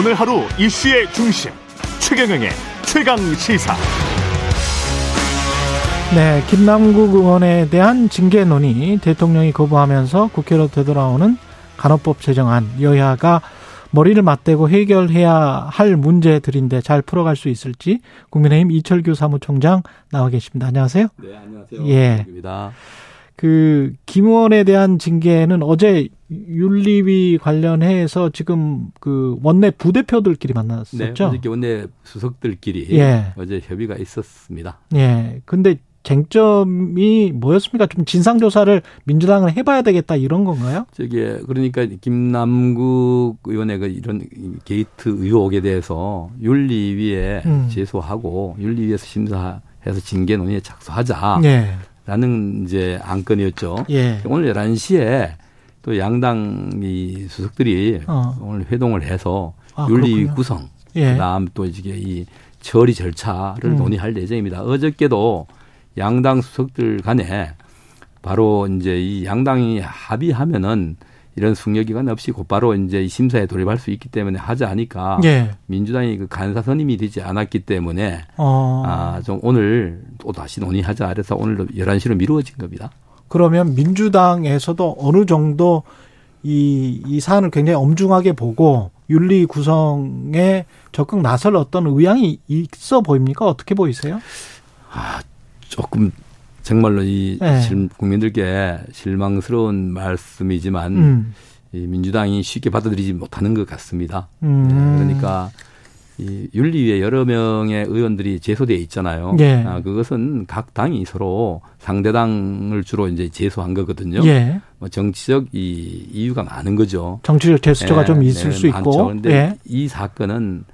오늘 하루 이슈의 중심 최경영의 최강 시사. 네, 김남국 의원에 대한 징계 논의 대통령이 거부하면서 국회로 되돌아오는 간호법 제정안 여야가 머리를 맞대고 해결해야 할 문제들인데 잘 풀어갈 수 있을지 국민의힘 이철규 사무총장 나와 계십니다. 안녕하세요. 네, 안녕하세요. 예. 입니다. 그 김의원에 대한 징계는 어제 윤리위 관련해서 지금 그 원내 부대표들끼리 네, 만났었죠. 어저께 원내 수석들끼리 예. 어제 협의가 있었습니다. 예. 근데 쟁점이 뭐였습니까? 좀 진상 조사를 민주당은 해봐야 되겠다 이런 건가요? 저기 그러니까 김남국 의원의 그 이런 게이트 의혹에 대해서 윤리위에 음. 제소하고 윤리위에서 심사해서 징계 논의에 착수하자. 예. 라는 이제 안건이었죠. 예. 오늘 11시에 또 양당 이 수석들이 어. 오늘 회동을 해서 아, 윤리위 그렇군요. 구성, 예. 그다음 또 이게 이 처리 절차를 음. 논의할 예정입니다. 어저께도 양당 수석들 간에 바로 이제 이 양당이 합의하면은 이런 숙려기간 없이 곧바로 이제 이 심사에 돌입할 수 있기 때문에 하지 않으니까 예. 민주당이 그 간사 선임이 되지 않았기 때문에 어. 아, 좀 오늘 또 다시 논의하자 그래서 오늘 11시로 미루어진 겁니다. 그러면 민주당에서도 어느 정도 이, 이 사안을 굉장히 엄중하게 보고 윤리 구성에 적극 나설 어떤 의향이 있어 보입니까? 어떻게 보이세요? 조금 정말로 이 네. 실- 국민들께 실망스러운 말씀이지만 음. 이 민주당이 쉽게 받아들이지 못하는 것 같습니다. 음. 네, 그러니까 이 윤리위에 여러 명의 의원들이 제소돼 있잖아요. 예. 아, 그것은 각 당이 서로 상대당을 주로 이제 제소한 거거든요. 예. 뭐 정치적 이 이유가 많은 거죠. 정치적 제스처가 예, 좀 있을 네, 수 많죠. 있고. 그런데 예. 이 사건은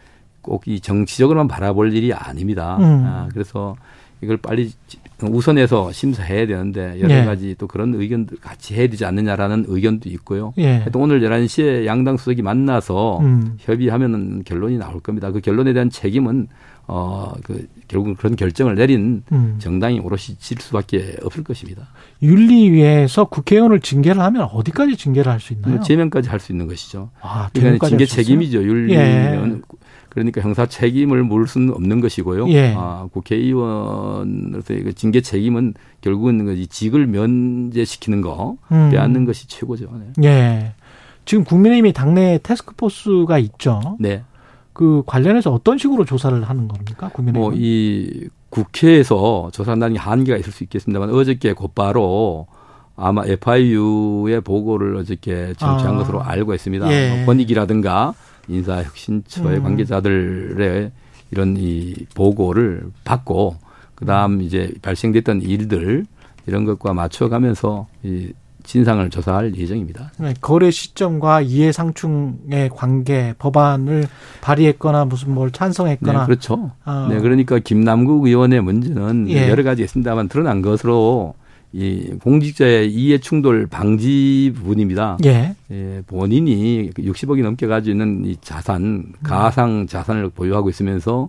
꼭 이 정치적으로만 바라볼 일이 아닙니다. 음. 아, 그래서 이걸 빨리 우선해서 심사해야 되는데 여러 예. 가지 또 그런 의견도 같이 해야 되지 않느냐라는 의견도 있고요. 예. 하여튼 오늘 11시에 양당 수석이 만나서 음. 협의하면은 결론이 나올 겁니다. 그 결론에 대한 책임은 어, 그 결국은 그런 결정을 내린 음. 정당이 오롯이 질 수밖에 없을 것입니다. 윤리위에서 국회의원을 징계를 하면 어디까지 징계를 할 수 있나요? 제명까지 할 수 있는 것이죠. 아, 그러니까 징계 할수? 책임이죠. 윤리 예. 그러니까 형사 책임을 물을 수는 없는 것이고요. 예. 아, 국회의원으로서 그 징계 책임은 결국은 이 직을 면제시키는 거 음. 빼앗는 것이 최고죠. 네. 예. 지금 국민의힘이 당내 테스크포스가 있죠. 네. 그 관련해서 어떤 식으로 조사를 하는 겁니까? 국민의힘. 뭐이 국회에서 조사한다는 게 한계가 있을 수 있겠습니다만 어저께 곧바로 아마 FIU의 보고를 어저께 정치한 아. 것으로 알고 있습니다. 예. 뭐 권익이라든가 인사혁신처의 음. 관계자들의 이런 이 보고를 받고 그다음 이제 발생됐던 일들 이런 것과 맞춰가면서 이 진상을 조사할 예정입니다. 네, 거래 시점과 이해상충의 관계, 법안을 발의했거나 무슨 뭘 네, 찬성했거나. 그렇죠. 어. 네, 그러니까 김남국 의원의 문제는 예. 여러 가지 있습니다만 드러난 것으로 이 공직자의 이해 충돌 방지 부분입니다. 예. 예, 본인이 60억이 넘게 가지고 있는 이 자산, 가상 자산을 보유하고 있으면서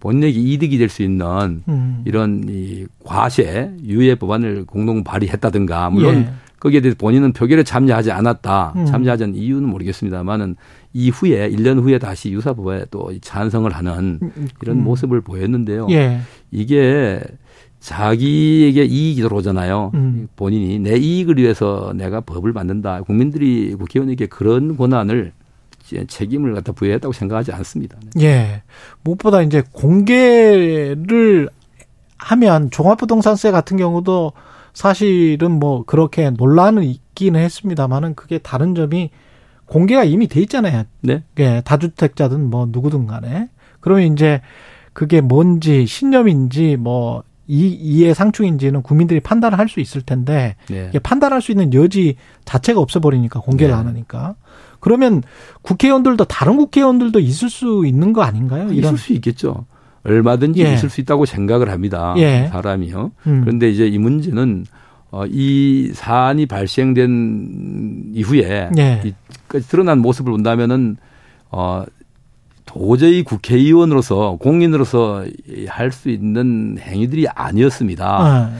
본인에게 이득이 될 수 있는 음. 이런 이 과세 유예 법안을 공동 발의했다든가 물론 예. 거기에 대해서 본인은 표결에 참여하지 않았다. 음. 참여하지 않은 이유는 모르겠습니다만은 이후에 1년 후에 다시 유사법에 또 찬성을 하는 이런 음. 모습을 보였는데요. 예. 이게 자기에게 이익이 들어오잖아요. 음. 본인이 내 이익을 위해서 내가 법을 만든다. 국민들이 국회의원에게 그런 권한을 책임을 갖다 부여했다고 생각하지 않습니다. 네. 예. 무엇보다 이제 공개를 하면 종합부동산세 같은 경우도 사실은 뭐 그렇게 논란은 있기는 했습니다만은 그게 다른 점이 공개가 이미 돼 있잖아요. 네. 예, 다주택자든 뭐 누구든 간에. 그러면 이제 그게 뭔지 신념인지 뭐 이, 이해 상충인지는 국민들이 판단을 할 수 있을 텐데 네. 판단할 수 있는 여지 자체가 없어버리니까 공개를 네. 안 하니까. 그러면 국회의원들도 다른 국회의원들도 있을 수 있는 거 아닌가요? 이런 있을 수 있겠죠. 얼마든지 예. 있을 수 있다고 생각을 합니다. 예. 사람이요. 음. 그런데 이제 이 문제는 어, 이 사안이 발생된 이후에 예. 이 드러난 모습을 본다면은 어, 도저히 국회의원으로서 공인으로서 할 수 있는 행위들이 아니었습니다. 아,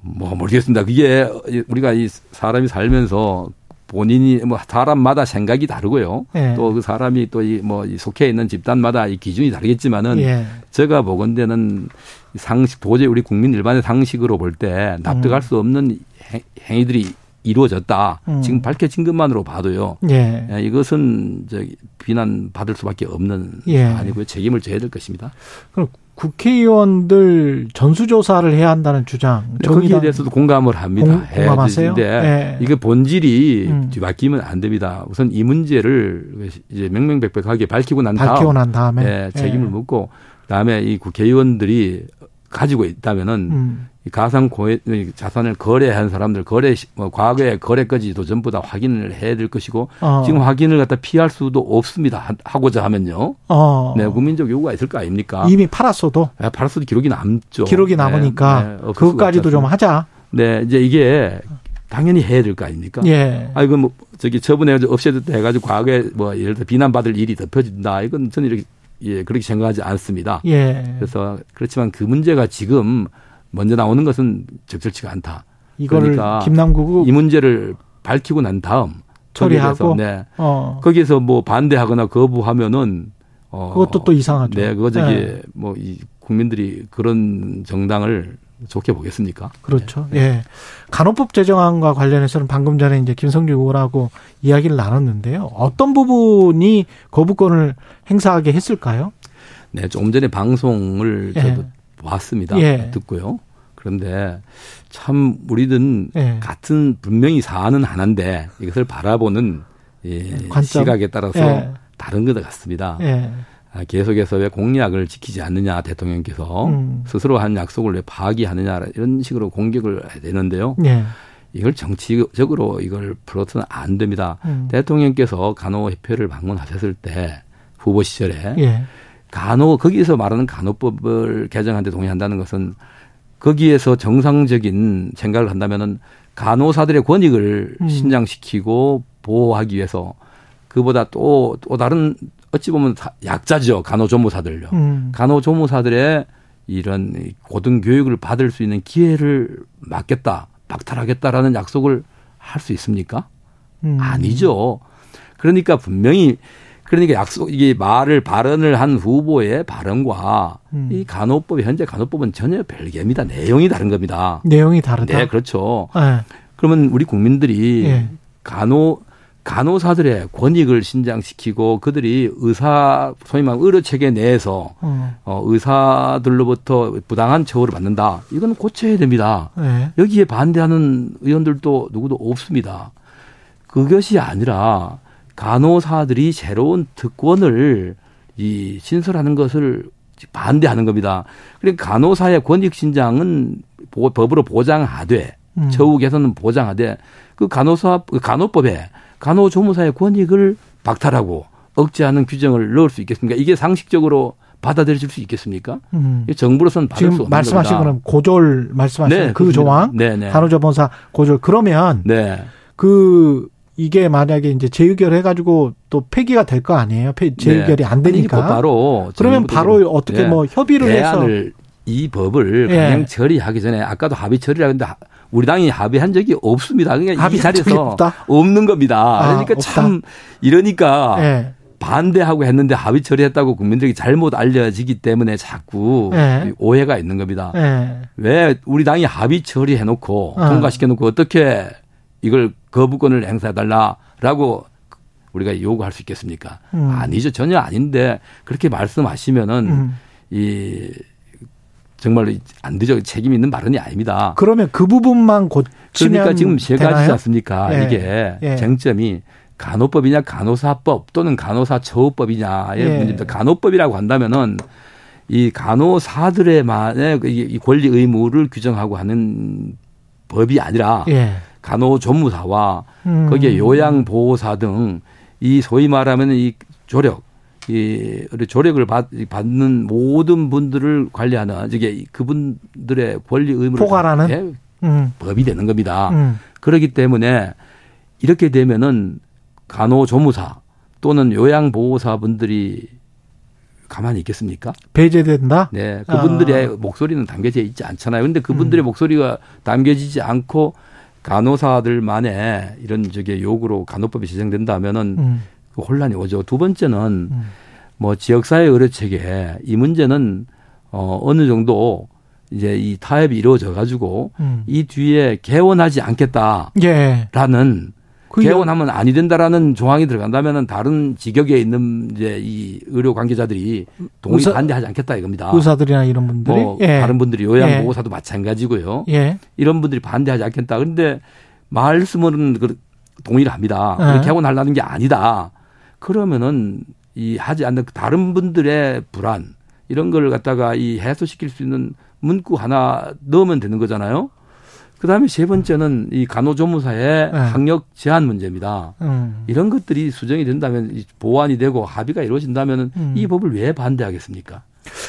뭐 모르겠습니다. 그게 우리가 이 사람이 살면서 본인이 뭐 사람마다 생각이 다르고요. 예. 또그 사람이 또 이 뭐 속해 있는 집단마다 이 기준이 다르겠지만은 예. 제가 보건대는 상식 도저히 우리 국민 일반의 상식으로 볼 때 납득할 수 없는 행- 행위들이 이루어졌다. 음. 지금 밝혀진 것만으로 봐도요. 예. 예, 이것은 저기 비난 받을 수밖에 없는 예. 아니고요. 책임을 져야 될 것입니다. 그럼 국회의원들 전수조사를 해야 한다는 주장. 네, 거기에 대해서도 공감을 합니다. 공- 공감하세요? 데 예. 이게 본질이 음. 뒤바뀌면 안 됩니다. 우선 이 문제를 이제 명명백백하게 밝히고 난 다음 밝히고 난 다음에 예, 책임을 예. 묻고 그다음에 이 국회의원들이 가지고 있다면은 음. 이 가상 고해 이 자산을 거래한 사람들 거래 시- 뭐 과거의 거래까지도 전부 다 확인을 해야 될 것이고 어. 지금 확인을 갖다 피할 수도 없습니다. 하- 하고자 하면요. 어. 네, 국민적 요구가 있을 거 아닙니까? 이미 팔았어도 예, 팔았어도 기록이 남죠. 기록이 네, 남으니까 네, 없을 그것까지도 좀 하자. 네, 이제 이게 당연히 해야 될 거 아닙니까? 예. 아, 이건 뭐, 저기, 처분해 없애도 해가지고 과거에 뭐, 예를 들어 비난받을 일이 덮여진다. 이건 저는 이렇게, 예, 그렇게 생각하지 않습니다. 예. 그래서, 그렇지만 그 문제가 지금 먼저 나오는 것은 적절치가 않다. 이거를 그러니까 김남국 이 문제를 밝히고 난 다음. 처리하고 네. 어. 거기에서 뭐 반대하거나 거부하면은, 어. 그것도 또 이상하죠. 네, 그거 저기, 예. 뭐, 이 국민들이 그런 정당을 좋게 보겠습니까? 그렇죠. 예. 간호법 제정안과 관련해서는 방금 전에 이제 김성주 의원하고 이야기를 나눴는데요. 어떤 부분이 거부권을 행사하게 했을까요? 네, 조금 전에 방송을 예. 저도 봤습니다. 예. 듣고요. 그런데 참 우리는 예. 같은 분명히 사안은 하나인데 이것을 바라보는 예, 관점. 시각에 따라서 예. 다른 것 같습니다. 예. 아, 계속해서 왜 공약을 지키지 않느냐 대통령께서 음. 스스로 한 약속을 왜 파기하느냐 이런 식으로 공격을 해야 되는데요. 예. 이걸 정치적으로 이걸 풀어서는 안 됩니다. 음. 대통령께서 간호협회를 방문하셨을 때 후보 시절에 예. 간호 거기서 말하는 간호법을 개정하는데 동의한다는 것은 거기에서 정상적인 생각을 한다면은 간호사들의 권익을 음. 신장시키고 보호하기 위해서 그보다 또또 다른 어찌 보면 다- 약자죠 간호조무사들요. 음. 간호조무사들의 이런 고등 교육을 받을 수 있는 기회를 막겠다, 박탈하겠다라는 약속을 할 수 있습니까? 음. 아니죠. 그러니까 분명히 그러니까 약속 이게 말을 발언을 한 후보의 발언과 음. 이 간호법이 현재 간호법은 전혀 별개입니다. 내용이 다른 겁니다. 내용이 다르다. 네, 그렇죠. 예. 그러면 우리 국민들이 예. 간호 간호사들의 권익을 신장시키고 그들이 의사 소위 말하면 의료 체계 내에서 어. 어, 의사들로부터 부당한 처우를 받는다. 이건 고쳐야 됩니다. 예. 여기에 반대하는 의원들도 누구도 없습니다. 그것이 아니라 간호사들이 새로운 특권을 이 신설하는 것을 반대하는 겁니다. 그러니까 간호사의 권익 신장은 보- 법으로 보장하되 음. 처우 개선은 보장하되 그 간호사 그 간호법에 간호조무사의 권익을 박탈하고 억제하는 규정을 넣을 수 있겠습니까? 이게 상식적으로 받아들여질 수 있겠습니까? 음. 정부로서는 받을 수 지금 없는 말씀하신. 거는 고졸 말씀하신 그 그렇습니다. 조항 네, 네. 간호조무사 고졸 그러면 네. 그 이게 만약에 이제 재의결 해가지고 또 폐기가 될 거 아니에요? 폐, 재의결이 안 되니까. 그 바로 그러면 바로 어떻게 네. 뭐 협의를 해서 이 법을 예. 강행 처리하기 전에 아까도 합의 처리라 근데 우리 당이 합의한 적이 없습니다. 그러니까 이 합의한 적이 자리에서 없다? 없는 겁니다. 아, 그러니까 없다. 참 이러니까 예. 반대하고 했는데 합의 처리했다고 국민들에게 잘못 알려지기 때문에 자꾸 예. 오해가 있는 겁니다. 예. 왜 우리 당이 합의 처리해놓고 어. 통과시켜놓고 어떻게 이걸 거부권을 행사해달라라고 우리가 요구할 수 있겠습니까? 음. 아니죠. 전혀 아닌데 그렇게 말씀하시면은 음. 이 정말로 안 되죠. 책임 있는 발언이 아닙니다. 그러면 그 부분만 고치면 그러니까 지금 세 가지지? 않습니까? 예. 이게 예. 쟁점이 간호법이냐 간호사법 또는 간호사 처우법이냐의 예. 문제입니다. 간호법이라고 한다면은 이 간호사들의 만의 이 권리 의무를 규정하고 하는 법이 아니라 예. 간호조무사와 음. 거기에 요양보호사 등 이 소위 말하면 이 조력, 이 우리 조력을 받, 받는 모든 분들을 관리하는 이게 그분들의 권리 의무를 포괄하는? 예, 음. 법이 되는 겁니다. 음. 그렇기 때문에 이렇게 되면은 간호조무사 또는 요양보호사 분들이 가만히 있겠습니까? 배제된다. 네. 그분들의 아. 목소리는 담겨져 있지 않잖아요. 근데 그분들의 음. 목소리가 담겨지지 않고 간호사들만의 이런 저게 요구로 간호법이 제정된다면은 음. 그 혼란이 오죠. 두 번째는 음. 뭐 지역사회 의료 체계 이 문제는 어 어느 정도 이제 이 타협이 이루어져 가지고 음. 이 뒤에 개원하지 않겠다라는 예. 그 개원하면 아니 된다라는 조항이 들어간다면은 다른 직역에 있는 이제 이 의료 관계자들이 동의 의사- 반대하지 않겠다 이겁니다. 의사들이나 이런 분들이 뭐 예. 다른 분들이 요양보호사도 마찬가지고요. 예. 이런 분들이 반대하지 않겠다. 그런데 말씀은 그 동의를 합니다. 네. 그렇게 하고 날라는 게 아니다. 그러면은 이 하지 않는 다른 분들의 불안 이런 걸 갖다가 이 해소시킬 수 있는 문구 하나 넣으면 되는 거잖아요. 그 다음에 세 번째는 이 간호조무사의 네. 학력 제한 문제입니다. 음. 이런 것들이 수정이 된다면 이 보완이 되고 합의가 이루어진다면 음. 이 법을 왜 반대하겠습니까?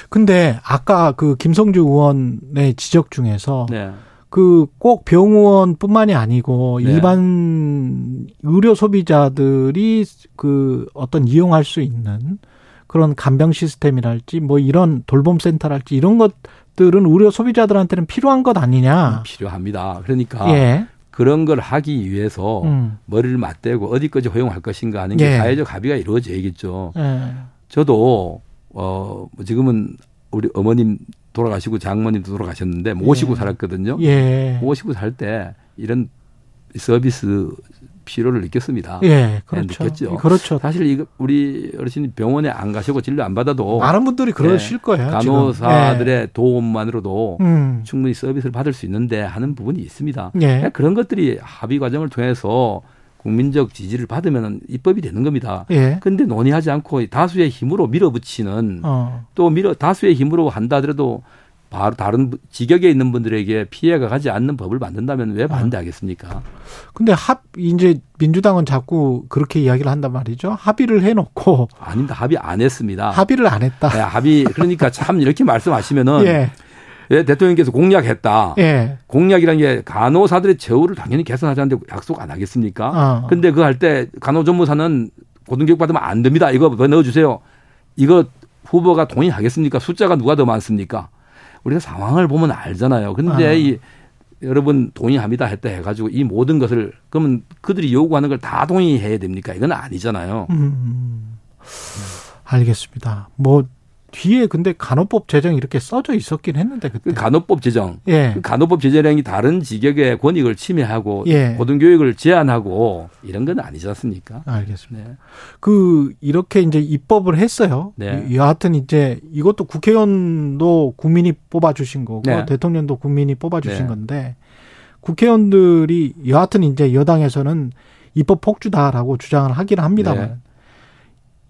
근데 아까 그 김성주 의원의 지적 중에서 네. 그꼭 병원뿐만이 아니고 네. 일반 의료 소비자들이 그 어떤 이용할 수 있는 그런 간병 시스템이랄지 뭐 이런 돌봄 센터랄지 이런 것 들은 의료 소비자들한테는 필요한 것 아니냐. 필요합니다. 그러니까 예. 그런 걸 하기 위해서 음. 머리를 맞대고 어디까지 허용할 것인가 하는 게 예. 사회적 합의가 이루어져야겠죠. 예. 저도 어뭐 지금은 우리 어머님 돌아가시고 장모님도 돌아가셨는데 모시고 예. 살았거든요. 예. 모시고 살 때 이런 서비스 필요를 느꼈습니다. 예. 그렇죠. 느꼈죠. 그렇죠. 사실 이거 우리 어르신이 병원에 안 가시고 진료 안 받아도 많은 분들이 그러실 거예요. 네. 간호사들의 도움만으로도 예. 음. 충분히 서비스를 받을 수 있는데 하는 부분이 있습니다. 예. 그런 것들이 합의 과정을 통해서 국민적 지지를 받으면 입법이 되는 겁니다. 예. 근데 논의하지 않고 다수의 힘으로 밀어붙이는 어. 또 밀어 다수의 힘으로 한다 하더라도 바로 다른 직역에 있는 분들에게 피해가 가지 않는 법을 만든다면 왜 반대하겠습니까? 근데 합 이제 민주당은 자꾸 그렇게 이야기를 한단 말이죠. 합의를 해놓고 아닙니다. 합의 안 했습니다. 합의를 안 했다. 네, 합의 그러니까 참 이렇게 말씀하시면은 예, 왜 대통령께서 공약했다. 예, 공약이란 게 간호사들의 처우를 당연히 개선하자는데 약속 안 하겠습니까? 어. 근데 그거 할 때 간호조무사는 고등교육 받으면 안 됩니다. 이거 뭐 넣어주세요. 이거 후보가 동의하겠습니까? 숫자가 누가 더 많습니까? 우리가 상황을 보면 알잖아요. 근데 아. 이 여러분 동의합니다 했다 해가지고 이 모든 것을 그러면 그들이 요구하는 걸 다 동의해야 됩니까? 이건 아니잖아요. 음, 알겠습니다. 뭐 뒤에 근데 간호법 제정 이렇게 써져 있었긴 했는데 그 그때. 간호법 제정, 예, 그 간호법 제정이 다른 직역의 권익을 침해하고 예. 고등교육을 제한하고 이런 건 아니지 않습니까? 알겠습니다. 네. 그 이렇게 이제 입법을 했어요. 네. 여- 여하튼 이제 이것도 국회의원도 국민이 뽑아 주신 거고 네. 대통령도 국민이 뽑아 주신 네. 건데 국회의원들이 여하튼 이제 여당에서는 입법 폭주다라고 주장을 하기는 합니다만 네.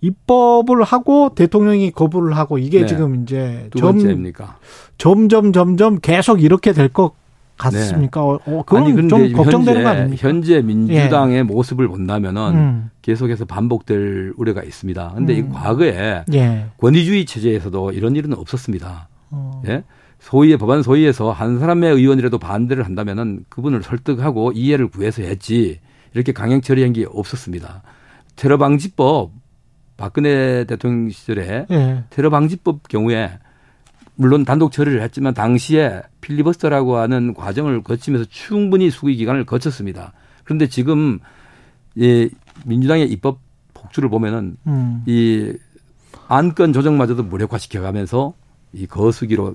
입법을 하고 대통령이 거부를 하고 이게 네. 지금 이제 두 점? 점점 점점 계속 이렇게 될 것 같습니까? 어, 어, 그건 아니, 근데 좀 걱정되는 현재, 거 아닙니까? 현재 민주당의 모습을 본다면은 음, 계속해서 반복될 우려가 있습니다. 근데 이 음. 과거에 예. 권위주의 체제에서도 이런 일은 없었습니다. 어, 예? 소위의 법안 소위에서 한 사람의 의원이라도 반대를 한다면은 그분을 설득하고 이해를 구해서 했지 이렇게 강행 처리한 게 없었습니다. 테러 방지법 박근혜 대통령 시절에 예. 테러 방지법 경우에 물론 단독 처리를 했지만 당시에 필리버스터라고 하는 과정을 거치면서 충분히 수기 기간을 거쳤습니다. 그런데 지금 이 민주당의 입법 폭주를 보면은 음. 이 안건 조정마저도 무력화시켜가면서 이 거수기로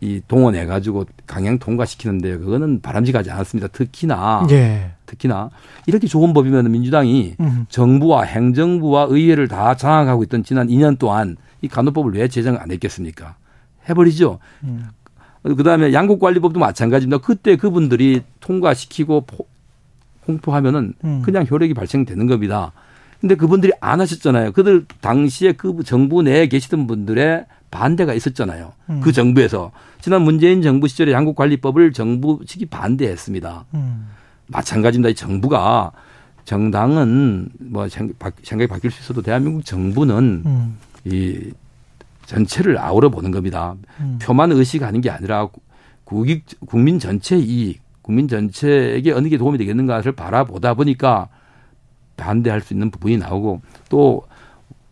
이 동원해 가지고 강행 통과시키는데 그거는 바람직하지 않았습니다. 특히나 예. 특히나 이렇게 좋은 법이면 민주당이 음. 정부와 행정부와 의회를 다 장악하고 있던 지난 2년 동안 이 간호법을 왜 제정 안 했겠습니까? 해버리죠. 음. 그 다음에 양국관리법도 마찬가지입니다. 그때 그분들이 통과시키고 포- 공포하면은 음. 그냥 효력이 발생되는 겁니다. 근데 그분들이 안 하셨잖아요. 그들 당시에 그 정부 내에 계시던 분들의 반대가 있었잖아요. 음. 그 정부에서 지난 문재인 정부 시절에 양국관리법을 정부 측이 반대했습니다. 음. 마찬가지입니다. 이 정부가 정당은 뭐 생- 생각이 바뀔 수 있어도 대한민국 정부는 음. 이 전체를 아우러 보는 겁니다. 음. 표만 의식하는 게 아니라 국익 국민 전체 이익, 국민 전체에게 어느 게 도움이 되겠는가를 바라보다 보니까 반대할 수 있는 부분이 나오고 또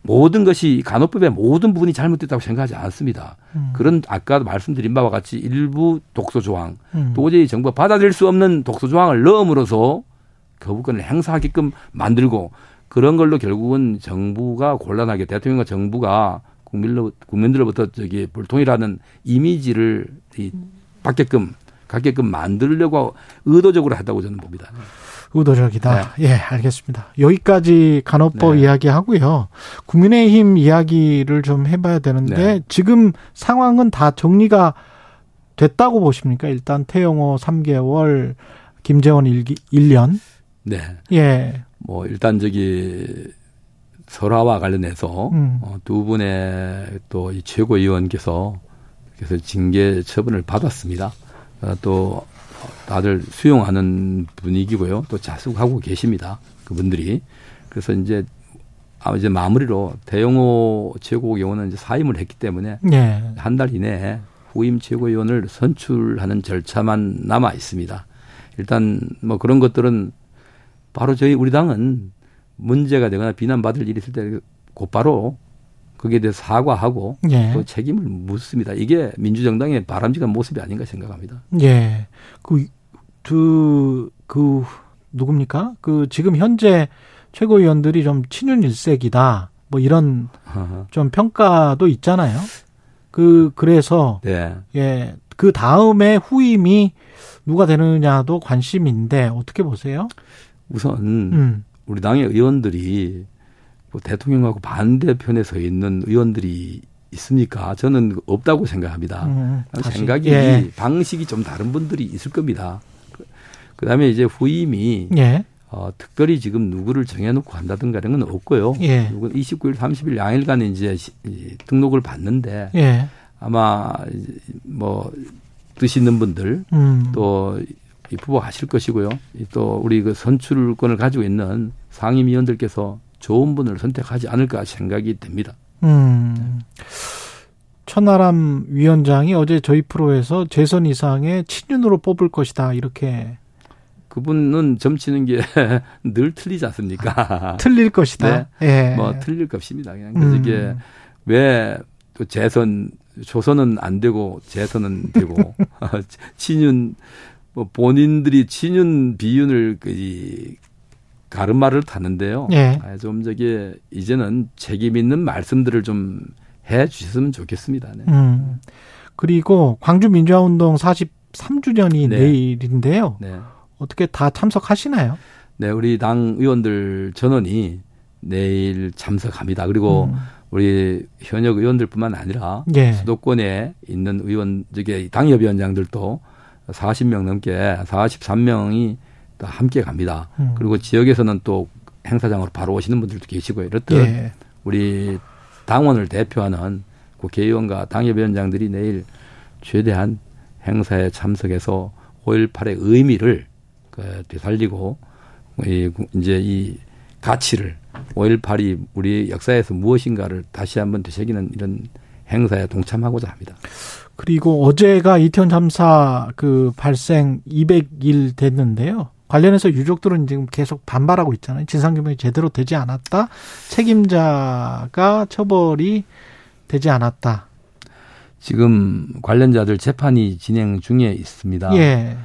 모든 것이 간호법의 모든 부분이 잘못됐다고 생각하지 않습니다. 음. 그런 아까 말씀드린 바와 같이 일부 독소 조항, 음. 도저히 정부가 받아들일 수 없는 독소 조항을 넣음으로써 거부권을 행사하게끔 만들고 그런 걸로 결국은 정부가 곤란하게 대통령과 정부가 국민로, 국민들로부터 저기 불통이라는 이미지를 이 받게끔 갖게끔 만들려고 의도적으로 했다고 저는 봅니다. 의도적이다. 네. 예, 알겠습니다. 여기까지 간호법 네. 이야기 하고요. 국민의힘 이야기를 좀 해봐야 되는데 네. 지금 상황은 다 정리가 됐다고 보십니까? 일단 태영호 3개월, 김재원 1년. 네. 예. 뭐 일단 저기 설화와 관련해서 음. 어, 두 분의 또 이 최고위원께서 그래서 징계 처분을 받았습니다. 어, 또 다들 수용하는 분위기고요. 또 자숙하고 계십니다. 그분들이. 그래서 이제 아 이제 마무리로 대영호 최고위원은 이제 사임을 했기 때문에 네. 한달 이내에 후임 최고위원을 선출하는 절차만 남아 있습니다. 일단 뭐 그런 것들은 바로 저희 우리 당은 문제가 되거나 비난받을 일이 있을 때 곧바로 거기에 대해 사과하고 예. 또 책임을 묻습니다. 이게 민주정당의 바람직한 모습이 아닌가 생각합니다. 예. 그, 그, 그, 누굽니까? 그, 지금 현재 최고위원들이 좀 친윤 일색이다. 뭐 이런 좀 평가도 있잖아요. 그, 그래서. 네. 예. 그 다음에 후임이 누가 되느냐도 관심인데 어떻게 보세요? 우선 음. 우리 당의 의원들이 뭐 대통령하고 반대편에 서 있는 의원들이 있습니까? 저는 없다고 생각합니다. 음, 생각이 예. 방식이 좀 다른 분들이 있을 겁니다. 그, 다음에 이제 후임이 예. 어, 특별히 지금 누구를 정해놓고 한다든가 이런 건 없고요. 예. 29일, 30일 양일간 이제 시, 등록을 받는데 예. 아마 뭐뜻 있는 분들 음. 또 후보하실 것이고요. 또 우리 그 선출권을 가지고 있는 상임위원들께서 좋은 분을 선택하지 않을까 생각이 됩니다. 음. 천하람 위원장이 어제 저희 프로에서 재선 이상의 친윤으로 뽑을 것이다 이렇게 그분은 점치는 게 늘 틀리지 않습니까? 틀릴 것이다. 네. 예. 뭐 틀릴 것입니다. 그냥 그래서 음. 이게 왜 또 재선 조선은 안 되고 재선은 되고 친윤 뭐 본인들이 친윤 비윤을 그 가르마를 타는데요. 예. 아, 좀 저기 이제는 책임 있는 말씀들을 좀 해 주셨으면 좋겠습니다. 네. 음. 그리고 광주 민주화 운동 43주년이 네. 내일인데요. 네. 어떻게 다 참석하시나요? 네, 우리 당 의원들 전원이 내일 참석합니다. 그리고 음. 우리 현역 의원들뿐만 아니라 예. 수도권에 있는 의원 저기 당협위원장들도 40명 넘게 43명이 또 함께 갑니다. 음. 그리고 지역에서는 또 행사장으로 바로 오시는 분들도 계시고 이렇듯 예. 우리 당원을 대표하는 국회의원과 당협위원장들이 내일 최대한 행사에 참석해서 5.18의 의미를 그 되살리고 이 이제 이 가치를 5.18이 우리 역사에서 무엇인가를 다시 한번 되새기는 이런 행사에 동참하고자 합니다. 그리고 어제가 이태원 참사 그 발생 200일 됐는데요. 관련해서 유족들은 지금 계속 반발하고 있잖아요. 진상규명이 제대로 되지 않았다. 책임자가 처벌이 되지 않았다. 지금 관련자들 재판이 진행 중에 있습니다. 예.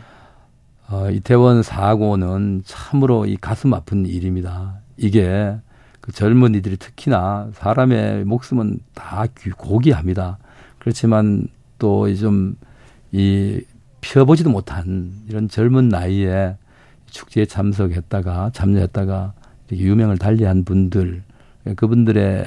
어, 이태원 사고는 참으로 이 가슴 아픈 일입니다. 이게 그 젊은이들이 특히나 사람의 목숨은 다 고귀합니다. 그렇지만 또 좀 이 펴보지도 못한 이런 젊은 나이에 축제에 참석했다가 참여했다가 유명을 달리한 분들 그분들의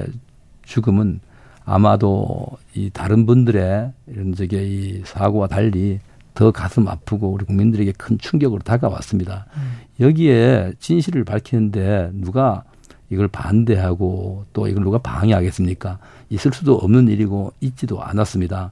죽음은 아마도 이 다른 분들의 이런 저게 이 사고와 달리 더 가슴 아프고 우리 국민들에게 큰 충격으로 다가왔습니다. 음. 여기에 진실을 밝히는데 누가 이걸 반대하고 또 이걸 누가 방해하겠습니까? 있을 수도 없는 일이고 있지도 않았습니다.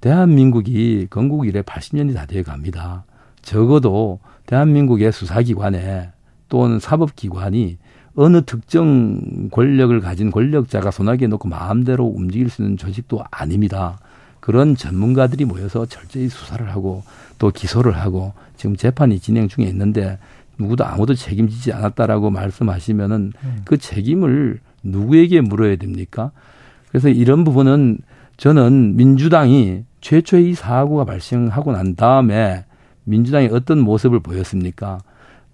대한민국이 건국 이래 80년이 다 되어 갑니다. 적어도 대한민국의 수사기관에 또는 사법기관이 어느 특정 권력을 가진 권력자가 손아귀에 놓고 마음대로 움직일 수 있는 조직도 아닙니다. 그런 전문가들이 모여서 철저히 수사를 하고 또 기소를 하고 지금 재판이 진행 중에 있는데 누구도 아무도 책임지지 않았다라고 말씀하시면은 음. 그 책임을 누구에게 물어야 됩니까? 그래서 이런 부분은 저는 민주당이 최초의 이 사고가 발생하고 난 다음에 민주당이 어떤 모습을 보였습니까?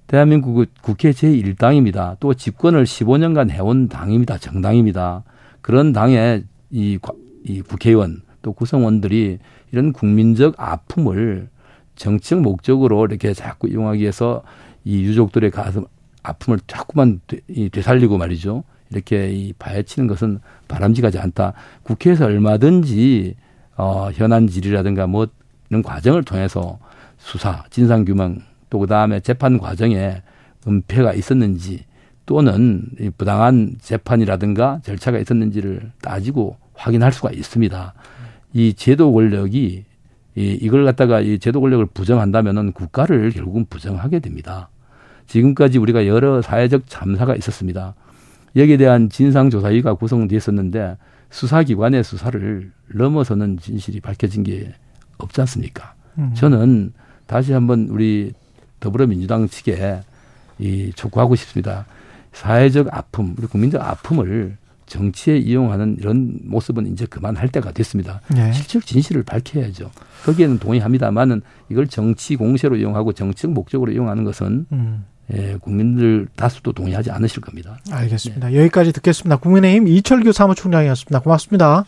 대한민국 국회 제1당입니다. 또 집권을 15년간 해온 당입니다. 정당입니다. 그런 당의 이, 이 국회의원 또 구성원들이 이런 국민적 아픔을 정치적 목적으로 이렇게 자꾸 이용하기 위해서 이 유족들의 가슴 아픔을 자꾸만 되살리고 말이죠. 이렇게 이 파헤치는 것은 바람직하지 않다. 국회에서 얼마든지 어 현안 질의라든가 뭐 이런 과정을 통해서 수사, 진상 규명 또 그다음에 재판 과정에 은폐가 있었는지 또는 부당한 재판이라든가 절차가 있었는지를 따지고 확인할 수가 있습니다. 이 제도 권력이 이 이걸 갖다가 이 제도 권력을 부정한다면은 국가를 결국은 부정하게 됩니다. 지금까지 우리가 여러 사회적 참사가 있었습니다. 여기에 대한 진상조사위가 구성됐었는데 수사기관의 수사를 넘어서는 진실이 밝혀진 게 없지 않습니까? 음. 저는 다시 한번 우리 더불어민주당 측에 이 촉구하고 싶습니다. 사회적 아픔, 우리 국민적 아픔을 정치에 이용하는 이런 모습은 이제 그만할 때가 됐습니다. 네. 실적 진실을 밝혀야죠. 거기에는 동의합니다만은 이걸 정치 공세로 이용하고 정치적 목적으로 이용하는 것은 음. 예, 국민들 다수도 동의하지 않으실 겁니다. 알겠습니다. 네. 여기까지 듣겠습니다. 국민의힘 이철규 사무총장이었습니다. 고맙습니다.